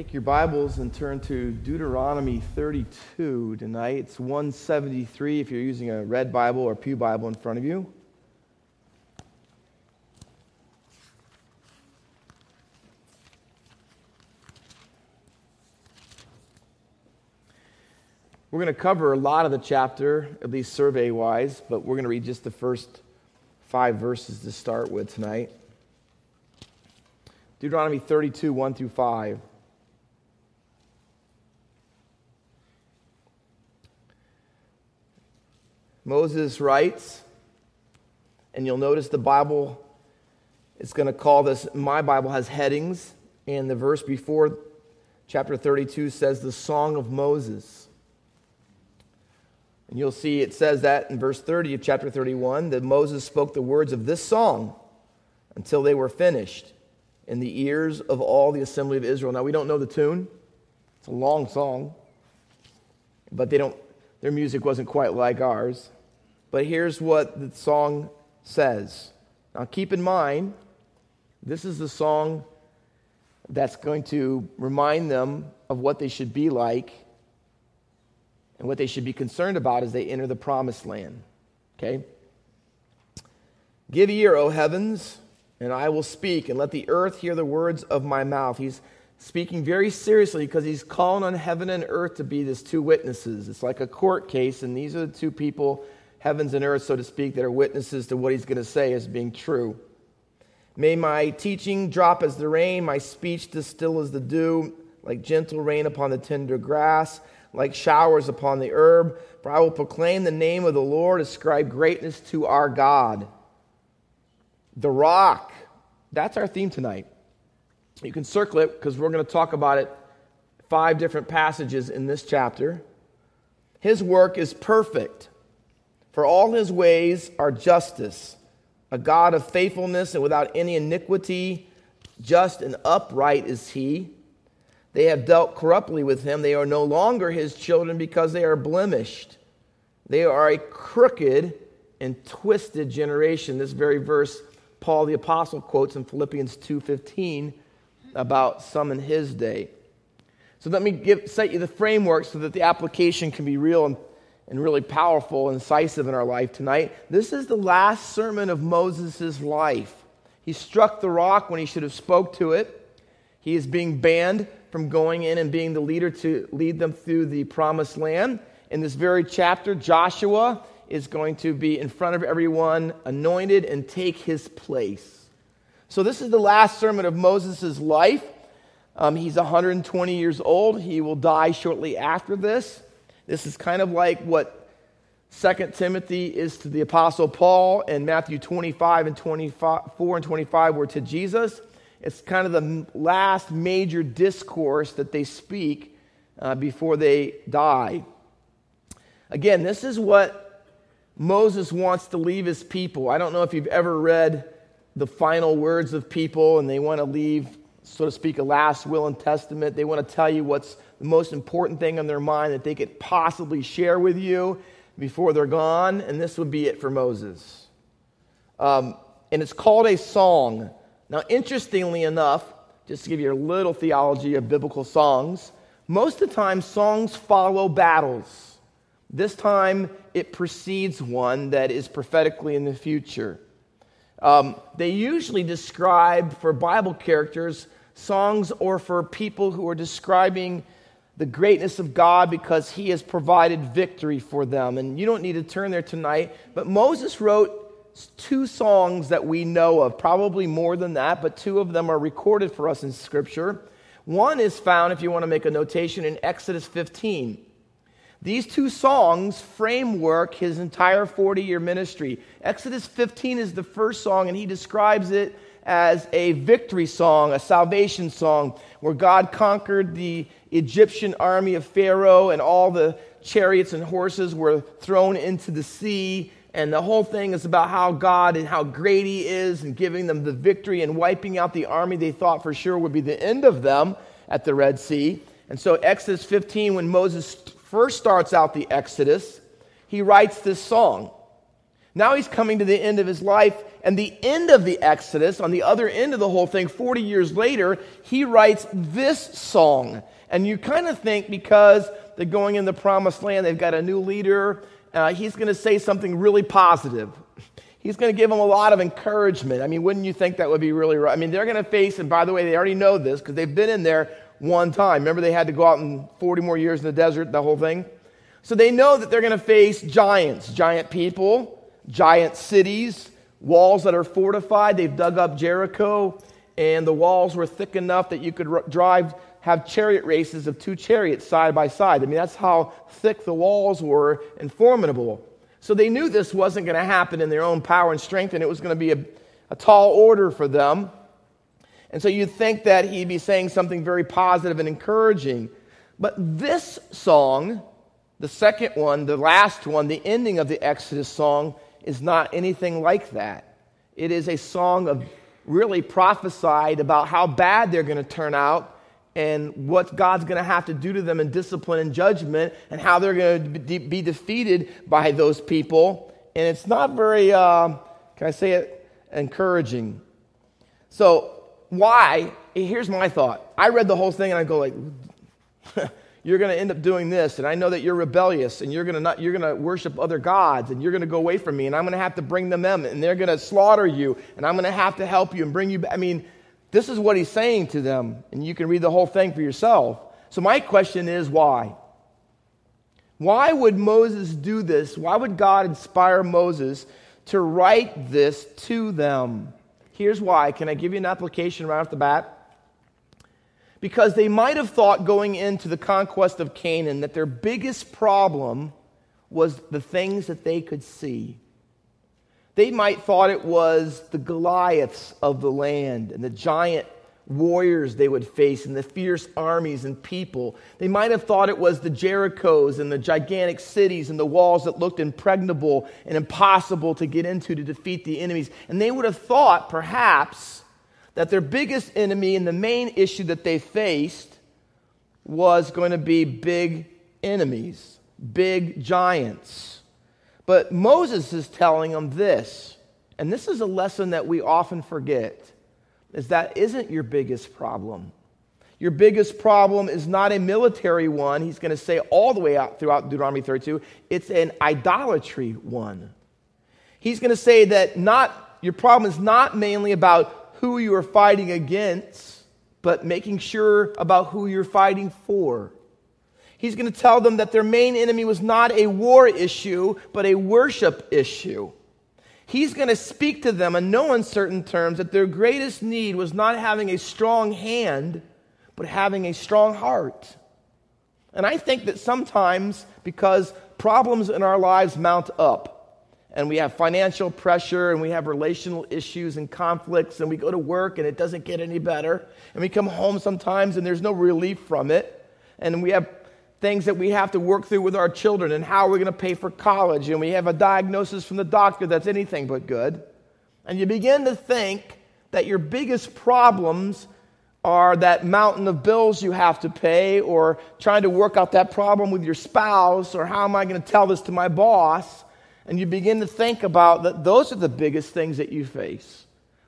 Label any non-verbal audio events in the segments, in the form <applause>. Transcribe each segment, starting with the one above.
Take your Bibles and turn to Deuteronomy 32 tonight. It's 173 if you're using a red Bible or Pew Bible in front of you. We're going to cover a lot of the chapter, at least survey wise, but we're going to read just the first five verses to start with tonight. Deuteronomy 32, 1 through 5. Moses writes, and you'll notice the Bible is going to call this, my Bible has headings, and the verse before chapter 32 says the Song of Moses. And you'll see it says that in verse 30 of chapter 31 that Moses spoke the words of this song until they were finished in the ears of all the assembly of Israel. Now, we don't know the tune, it's a long song, but they don't their music wasn't quite like ours. But here's what the song says. Now, keep in mind, this is the song that's going to remind them of what they should be like and what they should be concerned about as they enter the promised land. Okay? Give ear, O heavens, and I will speak, and let the earth hear the words of my mouth. He's speaking very seriously because he's calling on heaven and earth to be his two witnesses. It's like a court case, and these are the two people, heavens and earth, so to speak, that are witnesses to what he's going to say as being true. May my teaching drop as the rain, my speech distill as the dew, like gentle rain upon the tender grass, like showers upon the herb. For I will proclaim the name of the Lord, ascribe greatness to our God. The rock. That's our theme tonight. You can circle it because we're going to talk about it five different passages in this chapter. His work is perfect, for all his ways are justice, a God of faithfulness and without any iniquity, just and upright is he. They have dealt corruptly with him. They are no longer his children because they are blemished. They are a crooked and twisted generation. This very verse Paul the apostle quotes in Philippians 2:15 about some in his day. So let me give, set you the framework so that the application can be real and, and really powerful incisive in our life tonight. This is the last sermon of Moses' life. He struck the rock when he should have spoke to it. He is being banned from going in and being the leader to lead them through the promised land. In this very chapter, Joshua is going to be in front of everyone, anointed, and take his place. So, this is the last sermon of Moses' life. Um, he's 120 years old. He will die shortly after this. This is kind of like what 2 Timothy is to the Apostle Paul, and Matthew 25 and 24 and 25 were to Jesus. It's kind of the last major discourse that they speak uh, before they die. Again, this is what Moses wants to leave his people. I don't know if you've ever read the final words of people and they want to leave, so to speak, a last will and testament. They want to tell you what's the most important thing on their mind that they could possibly share with you before they're gone. And this would be it for Moses. Um, and it's called a song. Now, interestingly enough, just to give you a little theology of biblical songs, most of the time songs follow battles. This time it precedes one that is prophetically in the future. Um, they usually describe for Bible characters songs or for people who are describing the greatness of God because he has provided victory for them. And you don't need to turn there tonight, but Moses wrote two songs that we know of, probably more than that, but two of them are recorded for us in Scripture. One is found, if you want to make a notation, in Exodus 15. These two songs framework his entire 40 year ministry. Exodus 15 is the first song, and he describes it as a victory song, a salvation song, where God conquered the Egyptian army of Pharaoh, and all the chariots and horses were thrown into the sea. And the whole thing is about how God and how great He is, and giving them the victory and wiping out the army they thought for sure would be the end of them at the Red Sea. And so, Exodus 15, when Moses first starts out the Exodus, he writes this song. Now he's coming to the end of his life, and the end of the Exodus, on the other end of the whole thing, 40 years later, he writes this song. And you kind of think because they're going in the promised land, they've got a new leader, uh, he's going to say something really positive. He's going to give them a lot of encouragement. I mean, wouldn't you think that would be really right? I mean, they're going to face, and by the way, they already know this because they've been in there one time. Remember, they had to go out in 40 more years in the desert, the whole thing? So they know that they're going to face giants, giant people, giant cities, walls that are fortified. They've dug up Jericho, and the walls were thick enough that you could r- drive, have chariot races of two chariots side by side. I mean, that's how thick the walls were and formidable. So they knew this wasn't going to happen in their own power and strength, and it was going to be a, a tall order for them. And so you'd think that he'd be saying something very positive and encouraging. But this song, the second one, the last one, the ending of the Exodus song, is not anything like that. It is a song of really prophesied about how bad they're going to turn out and what God's going to have to do to them in discipline and judgment and how they're going to be defeated by those people. And it's not very, uh, can I say it, encouraging. So, why? Here's my thought. I read the whole thing and I go like, <laughs> you're going to end up doing this and i know that you're rebellious and you're going to not you're going to worship other gods and you're going to go away from me and i'm going to have to bring them in and they're going to slaughter you and i'm going to have to help you and bring you back i mean this is what he's saying to them and you can read the whole thing for yourself. So my question is why? Why would moses do this? Why would god inspire moses to write this to them? Here's why. Can i give you an application right off the bat because they might have thought going into the conquest of Canaan that their biggest problem was the things that they could see. They might thought it was the Goliaths of the land and the giant warriors they would face and the fierce armies and people. They might have thought it was the Jerichos and the gigantic cities and the walls that looked impregnable and impossible to get into to defeat the enemies. And they would have thought, perhaps, that their biggest enemy and the main issue that they faced was going to be big enemies, big giants. But Moses is telling them this, and this is a lesson that we often forget, is that isn't your biggest problem. Your biggest problem is not a military one, he's going to say all the way out throughout Deuteronomy 32. It's an idolatry one. He's going to say that not your problem is not mainly about who you are fighting against, but making sure about who you're fighting for. He's going to tell them that their main enemy was not a war issue, but a worship issue. He's going to speak to them in no uncertain terms that their greatest need was not having a strong hand, but having a strong heart. And I think that sometimes, because problems in our lives mount up, and we have financial pressure and we have relational issues and conflicts and we go to work and it doesn't get any better. And we come home sometimes and there's no relief from it. And we have things that we have to work through with our children and how are we're going to pay for college? And we have a diagnosis from the doctor that's anything but good. And you begin to think that your biggest problems are that mountain of bills you have to pay or trying to work out that problem with your spouse or how am i going to tell this to my boss and you begin to think about that those are the biggest things that you face.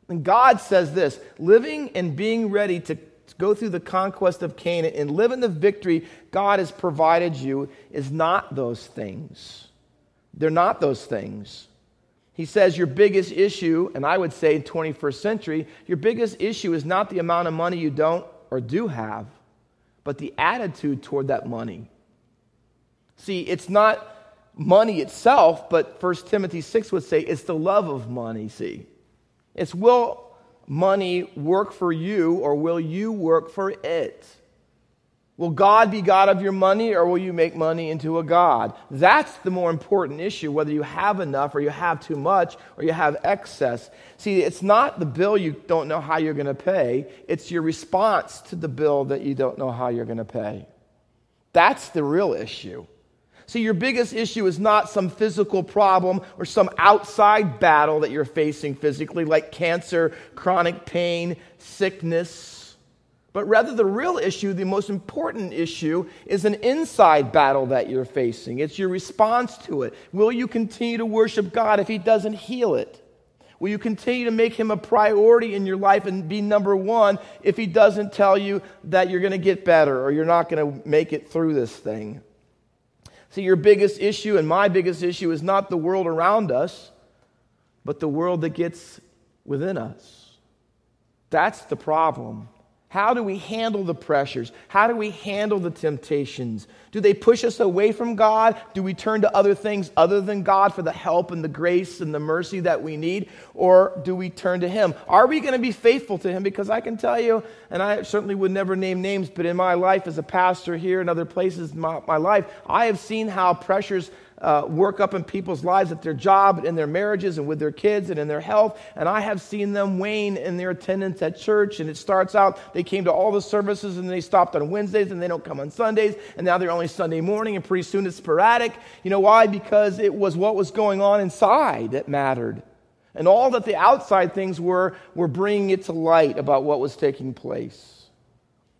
And God says this living and being ready to go through the conquest of Canaan and live in the victory God has provided you is not those things. They're not those things. He says your biggest issue, and I would say in 21st century, your biggest issue is not the amount of money you don't or do have, but the attitude toward that money. See, it's not money itself, but 1 Timothy 6 would say it's the love of money, see. It's will money work for you or will you work for it? Will God be God of your money or will you make money into a God? That's the more important issue, whether you have enough or you have too much or you have excess. See, it's not the bill you don't know how you're going to pay, it's your response to the bill that you don't know how you're going to pay. That's the real issue. See, your biggest issue is not some physical problem or some outside battle that you're facing physically, like cancer, chronic pain, sickness. But rather, the real issue, the most important issue, is an inside battle that you're facing. It's your response to it. Will you continue to worship God if He doesn't heal it? Will you continue to make Him a priority in your life and be number one if He doesn't tell you that you're going to get better or you're not going to make it through this thing? See, your biggest issue and my biggest issue is not the world around us, but the world that gets within us. That's the problem. How do we handle the pressures? How do we handle the temptations? Do they push us away from God? Do we turn to other things other than God for the help and the grace and the mercy that we need? Or do we turn to Him? Are we going to be faithful to Him? Because I can tell you, and I certainly would never name names, but in my life as a pastor here and other places in my, my life, I have seen how pressures uh, work up in people's lives at their job, and in their marriages, and with their kids, and in their health. And I have seen them wane in their attendance at church. And it starts out, they came to all the services and they stopped on Wednesdays and they don't come on Sundays. And now they're only Sunday morning, and pretty soon it's sporadic. You know why? Because it was what was going on inside that mattered. And all that the outside things were, were bringing it to light about what was taking place.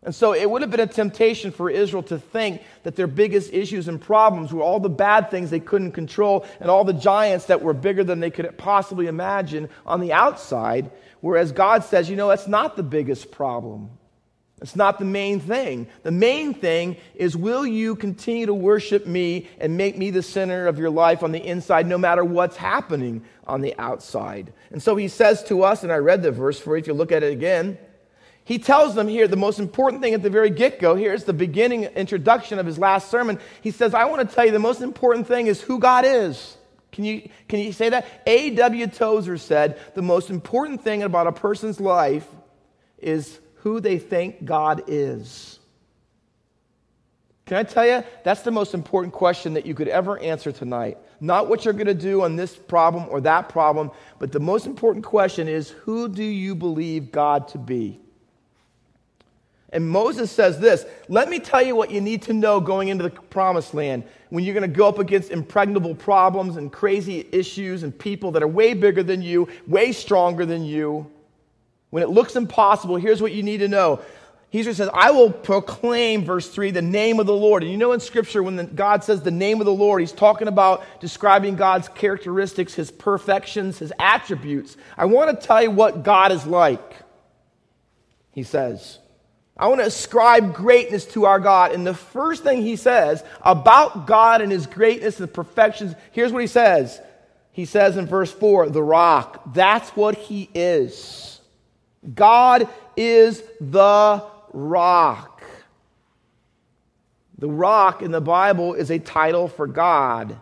And so it would have been a temptation for Israel to think that their biggest issues and problems were all the bad things they couldn't control and all the giants that were bigger than they could possibly imagine on the outside. Whereas God says, you know, that's not the biggest problem. It's not the main thing. The main thing is will you continue to worship me and make me the center of your life on the inside, no matter what's happening on the outside? And so he says to us, and I read the verse for you if you look at it again. He tells them here the most important thing at the very get go. Here's the beginning introduction of his last sermon. He says, I want to tell you the most important thing is who God is. Can you, can you say that? A.W. Tozer said, the most important thing about a person's life is who they think God is. Can I tell you? That's the most important question that you could ever answer tonight. Not what you're going to do on this problem or that problem, but the most important question is who do you believe God to be? And Moses says this Let me tell you what you need to know going into the promised land when you're going to go up against impregnable problems and crazy issues and people that are way bigger than you, way stronger than you. When it looks impossible, here's what you need to know. He says, I will proclaim, verse 3, the name of the Lord. And you know in Scripture, when the, God says the name of the Lord, he's talking about describing God's characteristics, his perfections, his attributes. I want to tell you what God is like. He says, I want to ascribe greatness to our God. And the first thing he says about God and his greatness and perfections, here's what he says. He says in verse 4, the rock. That's what he is. God is the rock. The rock in the Bible is a title for God.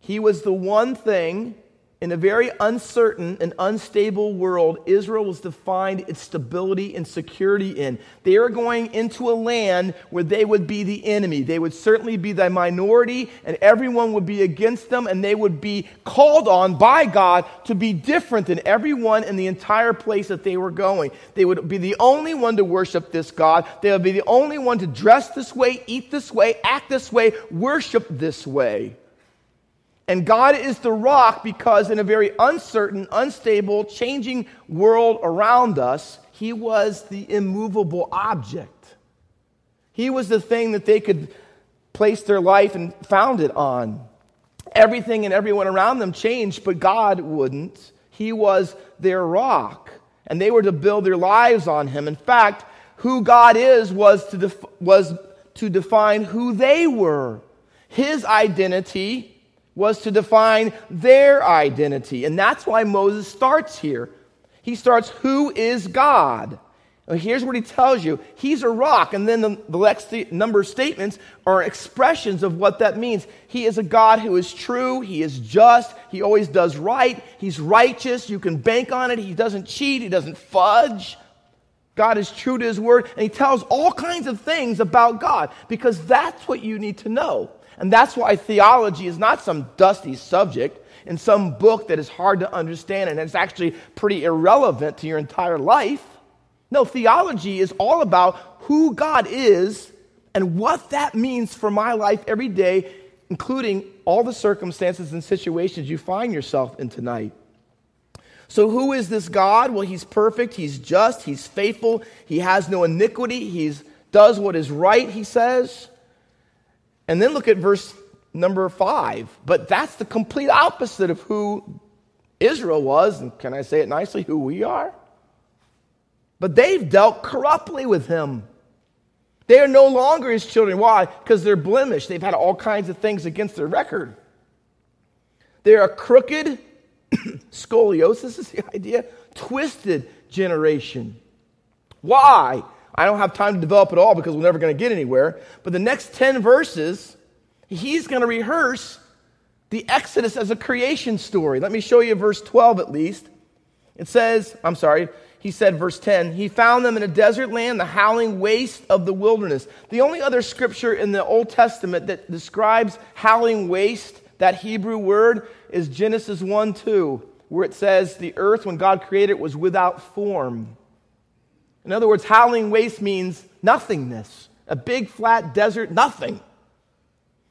He was the one thing in a very uncertain and unstable world, Israel was to find its stability and security in. They were going into a land where they would be the enemy. They would certainly be the minority, and everyone would be against them, and they would be called on by God to be different than everyone in the entire place that they were going. They would be the only one to worship this God. They would be the only one to dress this way, eat this way, act this way, worship this way. And God is the rock because, in a very uncertain, unstable, changing world around us, He was the immovable object. He was the thing that they could place their life and found it on. Everything and everyone around them changed, but God wouldn't. He was their rock, and they were to build their lives on Him. In fact, who God is was to, def- was to define who they were. His identity was to define their identity. And that's why Moses starts here. He starts, Who is God? here's what he tells you He's a rock. And then the, the next number of statements are expressions of what that means. He is a God who is true, He is just, He always does right, He's righteous, you can bank on it, He doesn't cheat, He doesn't fudge. God is true to His word, and He tells all kinds of things about God because that's what you need to know. And that's why theology is not some dusty subject in some book that is hard to understand and it's actually pretty irrelevant to your entire life. No, theology is all about who God is and what that means for my life every day, including all the circumstances and situations you find yourself in tonight. So, who is this God? Well, he's perfect, he's just, he's faithful, he has no iniquity, he does what is right, he says. And then look at verse number five. But that's the complete opposite of who Israel was, and can I say it nicely, who we are? But they've dealt corruptly with him. They are no longer his children. Why? Because they're blemished. They've had all kinds of things against their record. They're a crooked, <clears throat> scoliosis is the idea, twisted generation. Why? I don't have time to develop it all because we're never going to get anywhere. But the next 10 verses, he's going to rehearse the Exodus as a creation story. Let me show you verse 12 at least. It says, I'm sorry, he said, verse 10, he found them in a desert land, the howling waste of the wilderness. The only other scripture in the Old Testament that describes howling waste, that Hebrew word, is Genesis 1 2, where it says, the earth, when God created it, was without form. In other words, howling waste means nothingness, a big flat desert, nothing.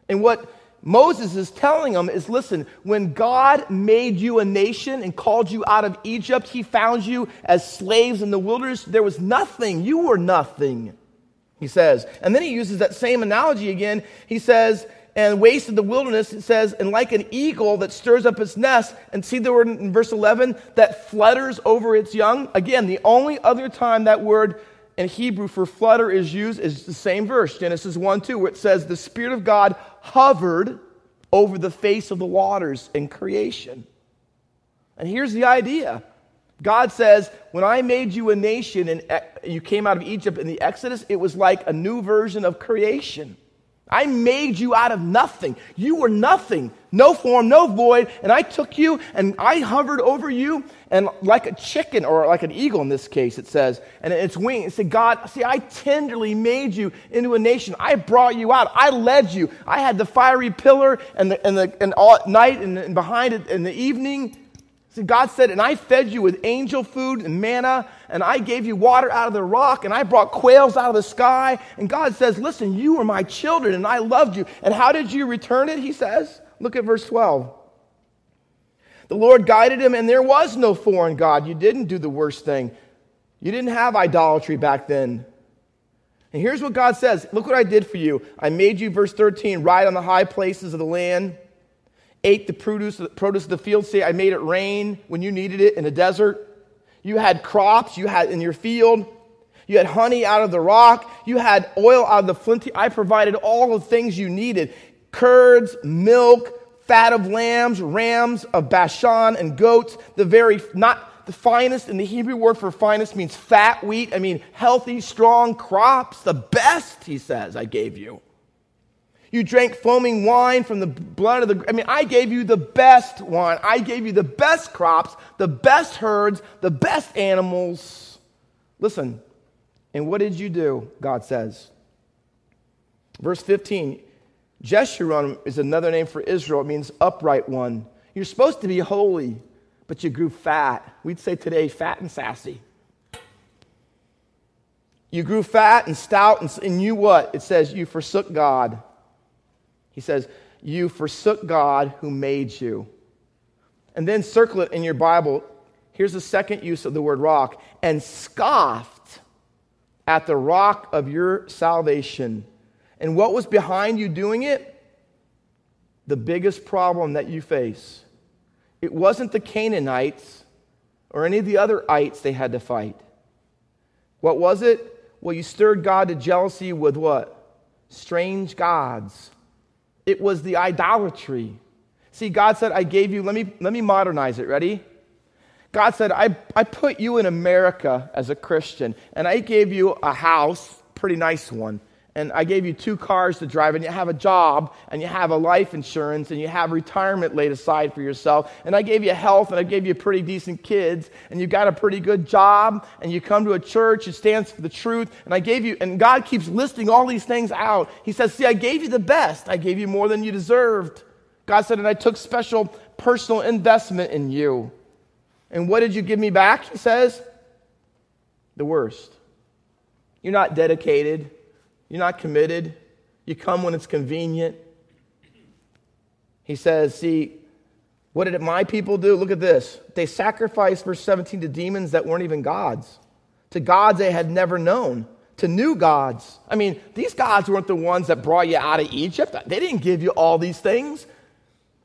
And what Moses is telling them is listen, when God made you a nation and called you out of Egypt, he found you as slaves in the wilderness. There was nothing. You were nothing, he says. And then he uses that same analogy again. He says, and wasted the wilderness, it says, and like an eagle that stirs up its nest, and see the word in verse 11, that flutters over its young. Again, the only other time that word in Hebrew for flutter is used is the same verse, Genesis 1 2, where it says, The Spirit of God hovered over the face of the waters in creation. And here's the idea God says, When I made you a nation and eh, you came out of Egypt in the Exodus, it was like a new version of creation. I made you out of nothing. You were nothing, no form, no void, and I took you and I hovered over you and like a chicken or like an eagle in this case, it says, and its wing. It said, God, see, I tenderly made you into a nation. I brought you out. I led you. I had the fiery pillar and the and the and all at night and, and behind it in the evening. So God said, and I fed you with angel food and manna, and I gave you water out of the rock, and I brought quails out of the sky. And God says, Listen, you were my children, and I loved you. And how did you return it? He says. Look at verse 12. The Lord guided him, and there was no foreign God. You didn't do the worst thing. You didn't have idolatry back then. And here's what God says Look what I did for you. I made you, verse 13, ride on the high places of the land ate the produce, produce of the field. Say, I made it rain when you needed it in the desert. You had crops you had in your field. You had honey out of the rock. You had oil out of the flinty. I provided all the things you needed curds, milk, fat of lambs, rams of Bashan, and goats. The very, not the finest, in the Hebrew word for finest means fat wheat. I mean, healthy, strong crops. The best, he says, I gave you. You drank foaming wine from the blood of the. I mean, I gave you the best wine. I gave you the best crops, the best herds, the best animals. Listen, and what did you do? God says. Verse 15 Jeshurun is another name for Israel. It means upright one. You're supposed to be holy, but you grew fat. We'd say today, fat and sassy. You grew fat and stout, and, and you what? It says you forsook God. He says, You forsook God who made you. And then circle it in your Bible. Here's the second use of the word rock and scoffed at the rock of your salvation. And what was behind you doing it? The biggest problem that you face. It wasn't the Canaanites or any of the other ites they had to fight. What was it? Well, you stirred God to jealousy with what? Strange gods. It was the idolatry. See, God said, I gave you, let me, let me modernize it. Ready? God said, I, I put you in America as a Christian, and I gave you a house, pretty nice one and I gave you two cars to drive, and you have a job, and you have a life insurance, and you have retirement laid aside for yourself, and I gave you health, and I gave you pretty decent kids, and you got a pretty good job, and you come to a church that stands for the truth, and I gave you, and God keeps listing all these things out. He says, See, I gave you the best, I gave you more than you deserved. God said, and I took special personal investment in you. And what did you give me back? He says, the worst. You're not dedicated. You're not committed. You come when it's convenient. He says, See, What did my people do? Look at this. They sacrificed, verse 17, to demons that weren't even gods, to gods they had never known, to new gods. I mean, these gods weren't the ones that brought you out of Egypt. They didn't give you all these things.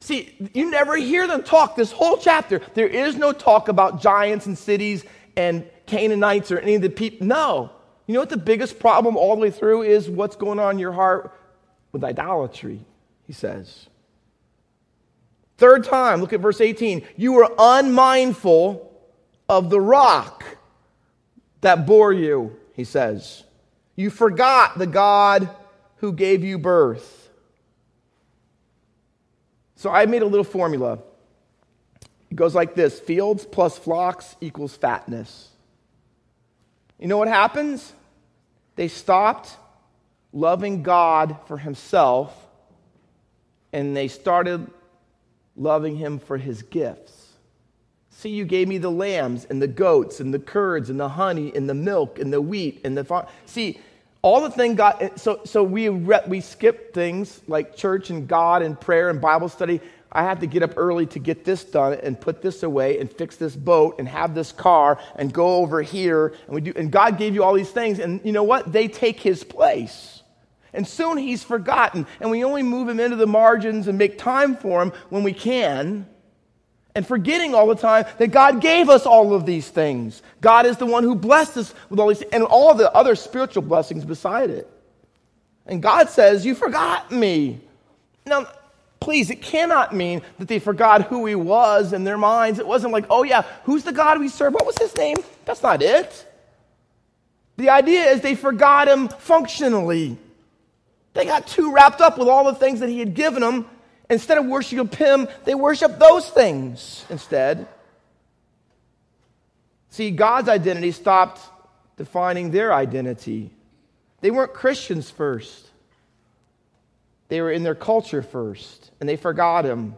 See, you never hear them talk this whole chapter. There is no talk about giants and cities and Canaanites or any of the people. No. You know what the biggest problem all the way through is what's going on in your heart with idolatry, he says. Third time, look at verse 18. You were unmindful of the rock that bore you, he says. You forgot the God who gave you birth. So I made a little formula. It goes like this fields plus flocks equals fatness. You know what happens? They stopped loving God for himself and they started loving him for his gifts. See, you gave me the lambs and the goats and the curds and the honey and the milk and the wheat and the farm. See, all the thing God, so, so we, we skip things like church and God and prayer and Bible study. I have to get up early to get this done and put this away and fix this boat and have this car and go over here. And, we do, and God gave you all these things. And you know what? They take his place. And soon he's forgotten. And we only move him into the margins and make time for him when we can. And forgetting all the time that God gave us all of these things. God is the one who blessed us with all these and all the other spiritual blessings beside it. And God says, You forgot me. Now, please, it cannot mean that they forgot who he was in their minds. It wasn't like, oh yeah, who's the God we serve? What was his name? That's not it. The idea is they forgot him functionally. They got too wrapped up with all the things that he had given them. Instead of worshiping him, they worship those things instead. See, God's identity stopped defining their identity. They weren't Christians first, they were in their culture first, and they forgot him.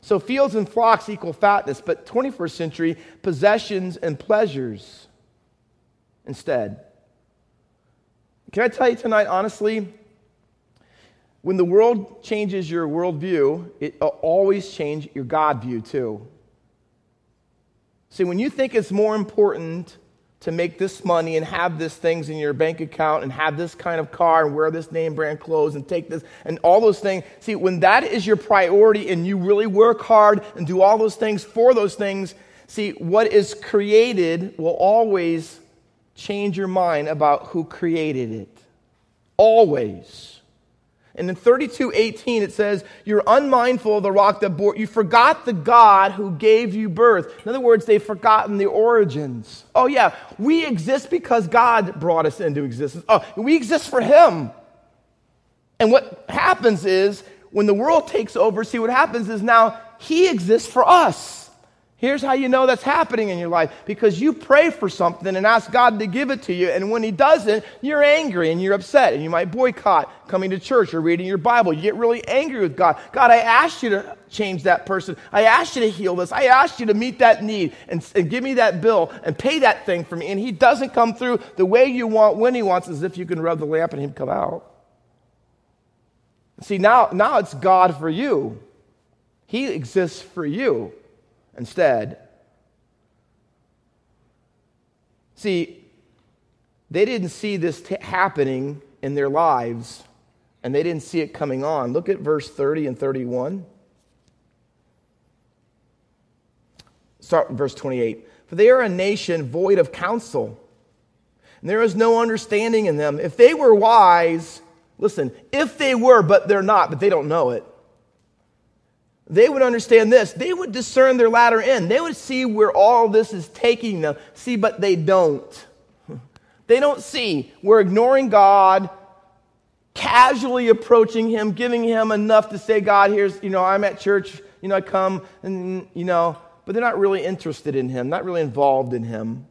So, fields and flocks equal fatness, but 21st century, possessions and pleasures instead. Can I tell you tonight, honestly, when the world changes your worldview, it always change your God view too. See, when you think it's more important to make this money and have these things in your bank account and have this kind of car and wear this name brand clothes and take this and all those things, see, when that is your priority and you really work hard and do all those things for those things, see, what is created will always change your mind about who created it. Always. And in 32 18, it says, You're unmindful of the rock that bore you. forgot the God who gave you birth. In other words, they've forgotten the origins. Oh, yeah, we exist because God brought us into existence. Oh, we exist for Him. And what happens is, when the world takes over, see what happens is now He exists for us. Here's how you know that's happening in your life because you pray for something and ask God to give it to you, and when He doesn't, you're angry and you're upset, and you might boycott coming to church or reading your Bible. You get really angry with God. God, I asked you to change that person. I asked you to heal this. I asked you to meet that need and, and give me that bill and pay that thing for me, and He doesn't come through the way you want when He wants, as if you can rub the lamp and Him come out. See, now, now it's God for you. He exists for you instead. See, they didn't see this t- happening in their lives, and they didn't see it coming on. Look at verse 30 and 31. Start with verse 28. For they are a nation void of counsel, and there is no understanding in them. If they were wise, listen, if they were, but they're not, but they don't know it they would understand this. They would discern their latter end. They would see where all this is taking them. See, but they don't. <laughs> They don't see. We're ignoring God, casually approaching Him, giving Him enough to say, God, here's, you know, I'm at church, you know, I come, and, you know, but they're not really interested in Him, not really involved in Him.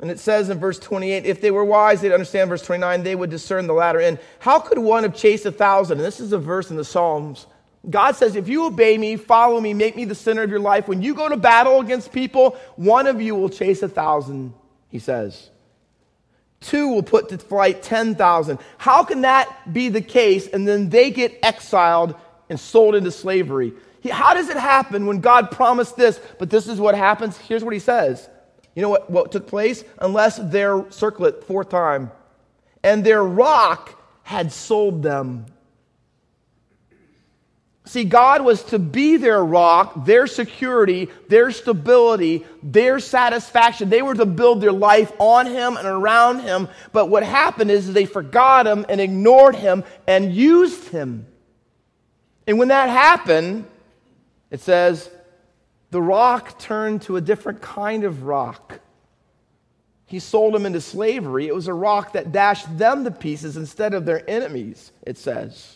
And it says in verse 28 if they were wise, they'd understand verse 29, they would discern the latter end. How could one have chased a thousand? And this is a verse in the Psalms God says, if you obey me, follow me, make me the center of your life, when you go to battle against people, one of you will chase a thousand, he says. Two will put to flight 10,000. How can that be the case and then they get exiled and sold into slavery? How does it happen when God promised this, but this is what happens? Here's what he says. You know what, what took place? Unless their circlet, fourth time, and their rock had sold them. See, God was to be their rock, their security, their stability, their satisfaction. They were to build their life on Him and around Him. But what happened is they forgot Him and ignored Him and used Him. And when that happened, it says, the rock turned to a different kind of rock. He sold them into slavery. It was a rock that dashed them to pieces instead of their enemies, it says.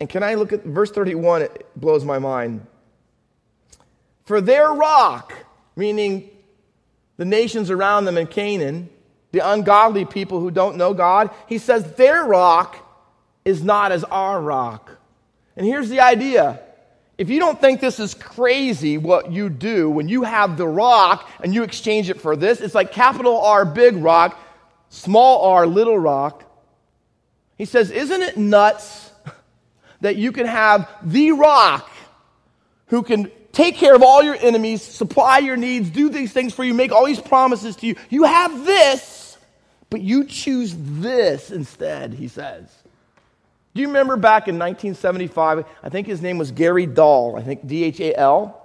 And can I look at verse 31? It blows my mind. For their rock, meaning the nations around them in Canaan, the ungodly people who don't know God, he says their rock is not as our rock. And here's the idea. If you don't think this is crazy what you do when you have the rock and you exchange it for this, it's like capital R, big rock, small r, little rock. He says, Isn't it nuts that you can have the rock who can take care of all your enemies, supply your needs, do these things for you, make all these promises to you. You have this, but you choose this instead, he says. Do you remember back in 1975? I think his name was Gary Dahl, I think D H A L.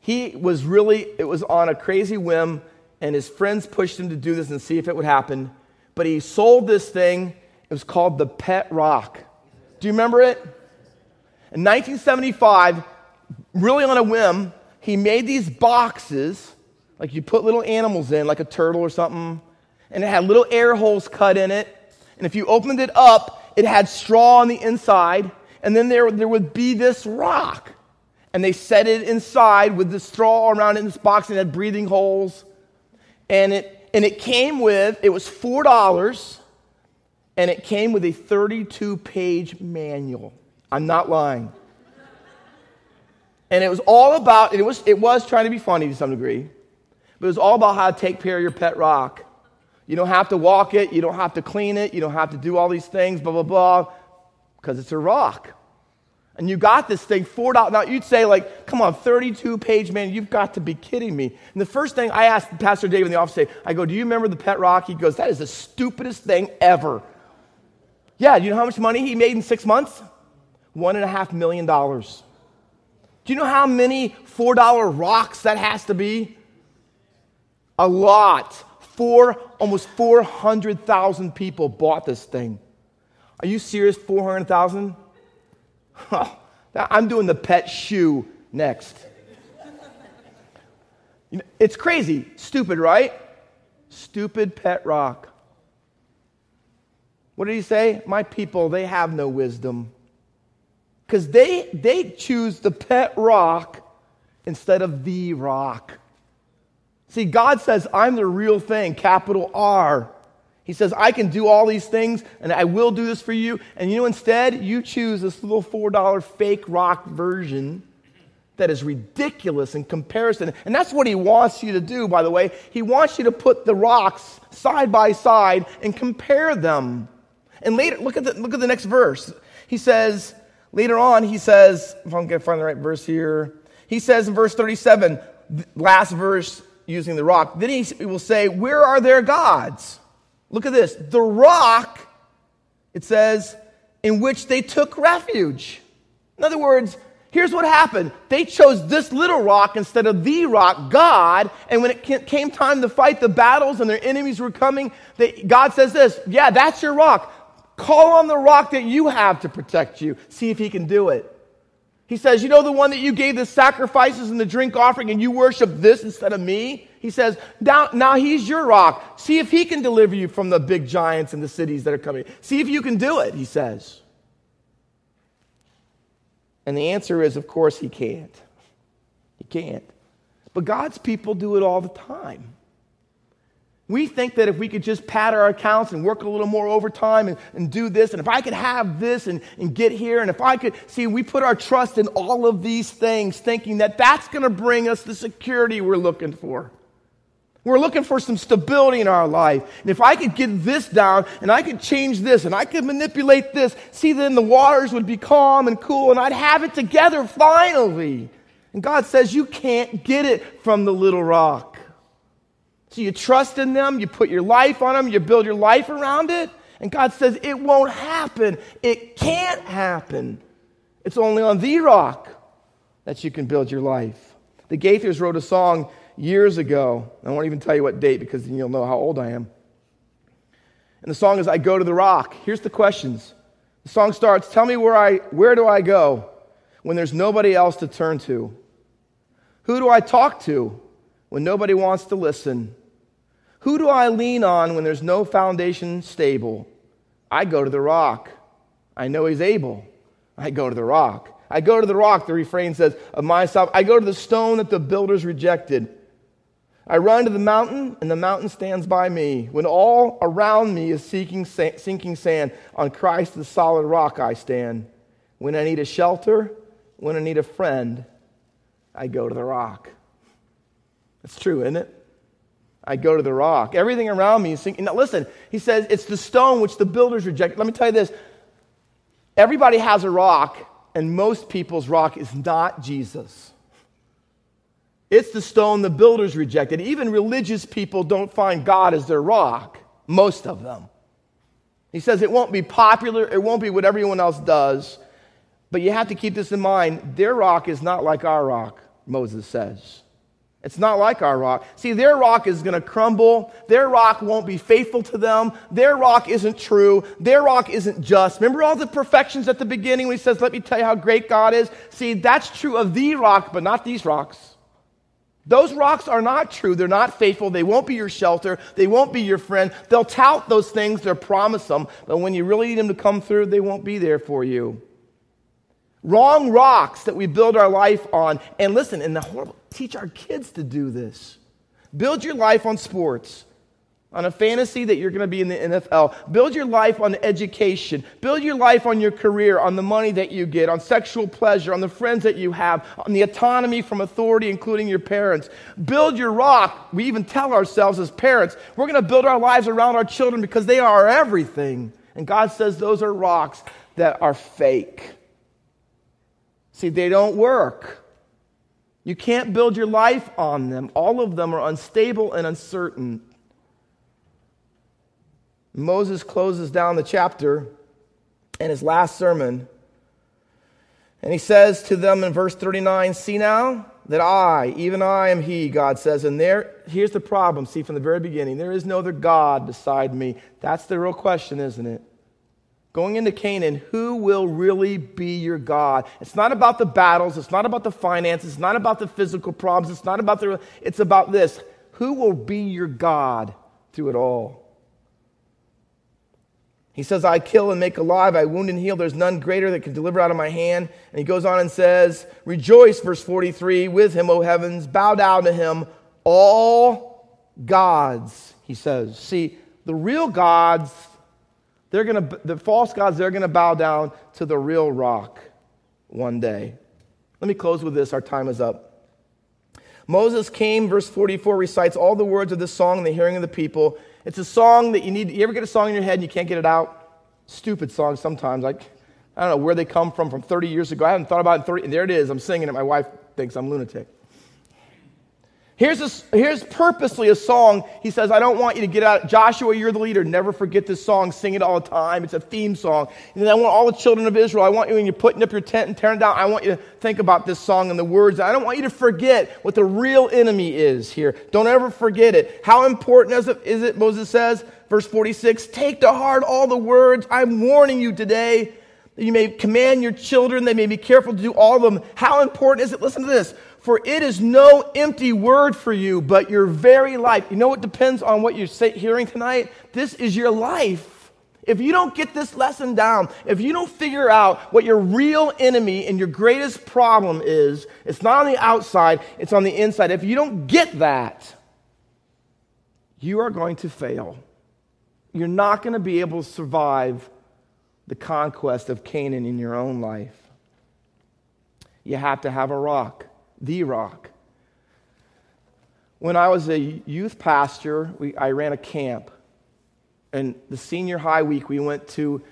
He was really, it was on a crazy whim, and his friends pushed him to do this and see if it would happen. But he sold this thing, it was called the Pet Rock. Do you remember it? In 1975, really on a whim, he made these boxes, like you put little animals in, like a turtle or something, and it had little air holes cut in it. And if you opened it up, it had straw on the inside, and then there, there would be this rock. And they set it inside with the straw around it in this box, and it had breathing holes. And it, and it came with, it was $4 and it came with a 32 page manual. I'm not lying. And it was all about, it was, it was trying to be funny to some degree, but it was all about how to take care of your pet rock. You don't have to walk it, you don't have to clean it, you don't have to do all these things, blah, blah, blah, because it's a rock. And you got this thing four dollars. Now you'd say, like, come on, 32 page man, you've got to be kidding me. And the first thing I asked Pastor Dave in the office, I go, Do you remember the pet rock? He goes, That is the stupidest thing ever. Yeah, you know how much money he made in six months? One and a half million dollars. Do you know how many $4 rocks that has to be? A lot. Four, almost 400,000 people bought this thing. Are you serious? 400,000? <laughs> I'm doing the pet shoe next. It's crazy. Stupid, right? Stupid pet rock. What did he say? My people, they have no wisdom. Because they, they choose the pet rock instead of the rock. See, God says, I'm the real thing, capital R. He says, I can do all these things and I will do this for you. And you know, instead, you choose this little $4 fake rock version that is ridiculous in comparison. And that's what he wants you to do, by the way. He wants you to put the rocks side by side and compare them. And later, look at the, look at the next verse. He says, later on, he says, if I'm going to find the right verse here, he says in verse 37, last verse using the rock, then he will say, Where are their gods? Look at this. The rock, it says, in which they took refuge. In other words, here's what happened. They chose this little rock instead of the rock, God. And when it came time to fight the battles and their enemies were coming, they, God says this Yeah, that's your rock. Call on the rock that you have to protect you. See if he can do it. He says, You know the one that you gave the sacrifices and the drink offering and you worship this instead of me? He says, now, now he's your rock. See if he can deliver you from the big giants and the cities that are coming. See if you can do it, he says. And the answer is, of course, he can't. He can't. But God's people do it all the time. We think that if we could just pad our accounts and work a little more overtime and, and do this, and if I could have this and, and get here, and if I could, see, we put our trust in all of these things, thinking that that's going to bring us the security we're looking for. We're looking for some stability in our life. And if I could get this down and I could change this and I could manipulate this, see, then the waters would be calm and cool and I'd have it together finally. And God says, You can't get it from the little rock. So you trust in them, you put your life on them, you build your life around it. And God says, It won't happen. It can't happen. It's only on the rock that you can build your life. The Gaithers wrote a song years ago. I won't even tell you what date because then you'll know how old I am. And the song is I Go to the Rock. Here's the questions. The song starts Tell me where, I, where do I go when there's nobody else to turn to? Who do I talk to when nobody wants to listen? Who do I lean on when there's no foundation stable? I go to the rock. I know he's able. I go to the rock. I go to the rock, the refrain says, of myself. I go to the stone that the builders rejected. I run to the mountain, and the mountain stands by me. When all around me is sinking sand, on Christ, the solid rock, I stand. When I need a shelter, when I need a friend, I go to the rock. That's true, isn't it? I go to the rock. Everything around me is sinking. Now, listen, he says it's the stone which the builders rejected. Let me tell you this everybody has a rock, and most people's rock is not Jesus. It's the stone the builders rejected. Even religious people don't find God as their rock, most of them. He says it won't be popular, it won't be what everyone else does, but you have to keep this in mind. Their rock is not like our rock, Moses says. It's not like our rock. See, their rock is going to crumble. Their rock won't be faithful to them. Their rock isn't true. Their rock isn't just. Remember all the perfections at the beginning when he says, Let me tell you how great God is? See, that's true of the rock, but not these rocks. Those rocks are not true. They're not faithful. They won't be your shelter. They won't be your friend. They'll tout those things, they'll promise them, but when you really need them to come through, they won't be there for you. Wrong rocks that we build our life on. And listen, and the horrible, teach our kids to do this. Build your life on sports on a fantasy that you're going to be in the NFL. Build your life on education. Build your life on your career, on the money that you get, on sexual pleasure, on the friends that you have, on the autonomy from authority, including your parents. Build your rock. We even tell ourselves as parents, we're going to build our lives around our children because they are everything. And God says those are rocks that are fake. See, they don't work. You can't build your life on them. All of them are unstable and uncertain. Moses closes down the chapter in his last sermon. And he says to them in verse 39 See now that I, even I, am He, God says. And there, here's the problem. See, from the very beginning, there is no other God beside me. That's the real question, isn't it? Going into Canaan, who will really be your God? It's not about the battles. It's not about the finances. It's not about the physical problems. It's not about the. It's about this. Who will be your God through it all? He says, I kill and make alive, I wound and heal. There's none greater that can deliver out of my hand. And he goes on and says, Rejoice, verse 43, with him, O heavens, bow down to him, all gods, he says. See, the real gods, they're going to, the false gods, they're going to bow down to the real rock one day. Let me close with this. Our time is up. Moses came, verse 44 recites all the words of this song in the hearing of the people. It's a song that you need. You ever get a song in your head and you can't get it out? Stupid song sometimes. Like, I don't know where they come from from 30 years ago. I haven't thought about it in 30. And there it is. I'm singing it. My wife thinks I'm lunatic. Here's, a, here's purposely a song. He says, I don't want you to get out. Joshua, you're the leader. Never forget this song. Sing it all the time. It's a theme song. And then I want all the children of Israel, I want you, when you're putting up your tent and tearing down, I want you to think about this song and the words. I don't want you to forget what the real enemy is here. Don't ever forget it. How important is it, is it Moses says, verse 46, take to heart all the words. I'm warning you today. That You may command your children. They may be careful to do all of them. How important is it? Listen to this. For it is no empty word for you, but your very life. You know what depends on what you're hearing tonight? This is your life. If you don't get this lesson down, if you don't figure out what your real enemy and your greatest problem is, it's not on the outside, it's on the inside. If you don't get that, you are going to fail. You're not going to be able to survive the conquest of Canaan in your own life. You have to have a rock the rock. When I was a youth pastor, we, I ran a camp. And the senior high week, we went to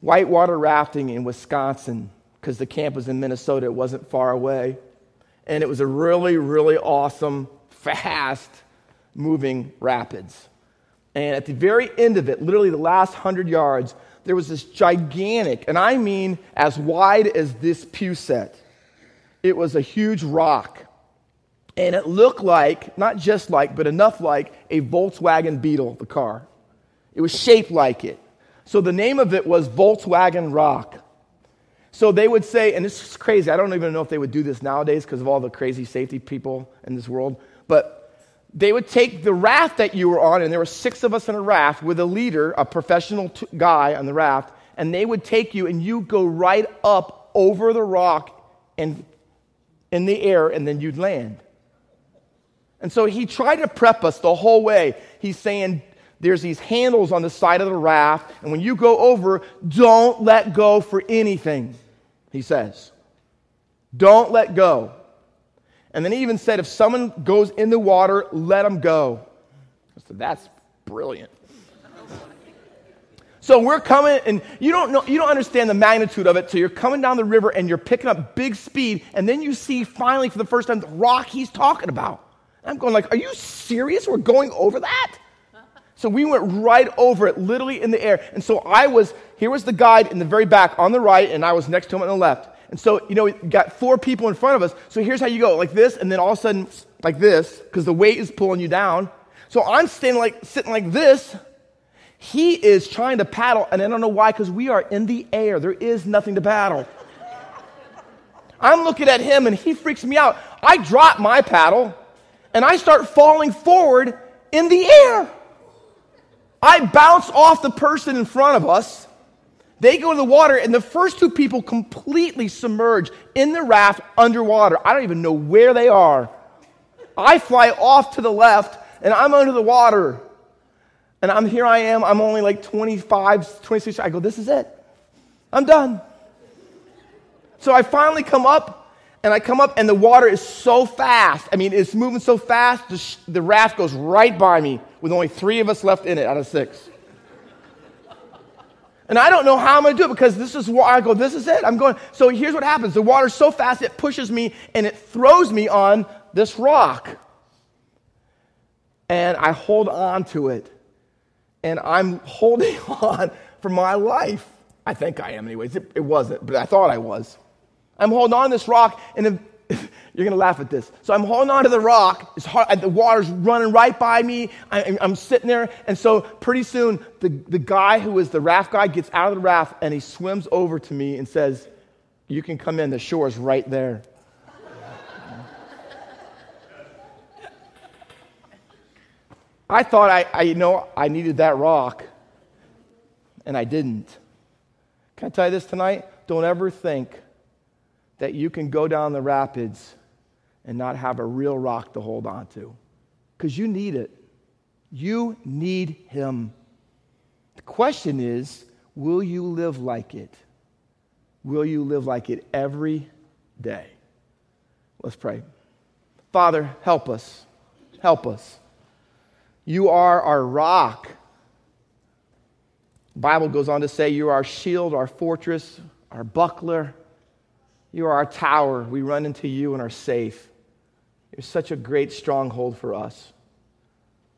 whitewater rafting in Wisconsin because the camp was in Minnesota. It wasn't far away. And it was a really, really awesome, fast moving rapids. And at the very end of it, literally the last hundred yards, there was this gigantic, and I mean as wide as this pew set. It was a huge rock. And it looked like, not just like, but enough like a Volkswagen Beetle, the car. It was shaped like it. So the name of it was Volkswagen Rock. So they would say, and this is crazy, I don't even know if they would do this nowadays because of all the crazy safety people in this world, but they would take the raft that you were on, and there were six of us in a raft with a leader, a professional t- guy on the raft, and they would take you and you go right up over the rock and in the air, and then you'd land. And so he tried to prep us the whole way. He's saying, there's these handles on the side of the raft, and when you go over, don't let go for anything, he says. Don't let go. And then he even said, if someone goes in the water, let them go. I said, that's brilliant. So we're coming, and you don't know, you don't understand the magnitude of it. So you're coming down the river and you're picking up big speed, and then you see finally for the first time the rock he's talking about. I'm going like, are you serious? We're going over that? So we went right over it, literally in the air. And so I was, here was the guide in the very back on the right, and I was next to him on the left. And so, you know, we got four people in front of us. So here's how you go like this, and then all of a sudden, like this, because the weight is pulling you down. So I'm standing like, sitting like this. He is trying to paddle, and I don't know why, because we are in the air. There is nothing to paddle. I'm looking at him, and he freaks me out. I drop my paddle, and I start falling forward in the air. I bounce off the person in front of us they go to the water, and the first two people completely submerge in the raft underwater. I don't even know where they are. I fly off to the left, and I'm under the water. And I'm here I am, I'm only like 25, 26. I go, this is it. I'm done. So I finally come up, and I come up, and the water is so fast. I mean, it's moving so fast, the, sh- the raft goes right by me with only three of us left in it out of six. And I don't know how I'm going to do it because this is why I go, this is it. I'm going. So here's what happens the water's so fast, it pushes me and it throws me on this rock. And I hold on to it. And I'm holding <laughs> on for my life. I think I am, anyways. It, it wasn't, but I thought I was. I'm holding on to this rock, and <laughs> you're going to laugh at this. So I'm holding on to the rock. It's hard, the water's running right by me. I, I'm sitting there. And so pretty soon, the, the guy who is the raft guy gets out of the raft and he swims over to me and says, You can come in. The shore is right there. I thought I, I, you know, I needed that rock, and I didn't. Can I tell you this tonight? Don't ever think that you can go down the rapids and not have a real rock to hold on to because you need it. You need Him. The question is will you live like it? Will you live like it every day? Let's pray. Father, help us. Help us. You are our rock. The Bible goes on to say you are our shield, our fortress, our buckler. You are our tower. We run into you and are safe. You're such a great stronghold for us.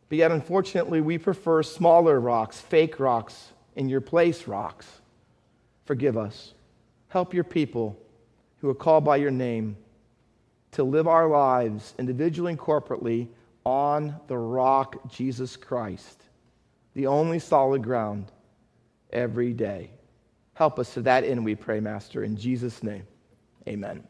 But yet, unfortunately, we prefer smaller rocks, fake rocks, in your place rocks. Forgive us. Help your people who are called by your name to live our lives individually and corporately on the rock, Jesus Christ, the only solid ground every day. Help us to that end, we pray, Master, in Jesus' name. Amen.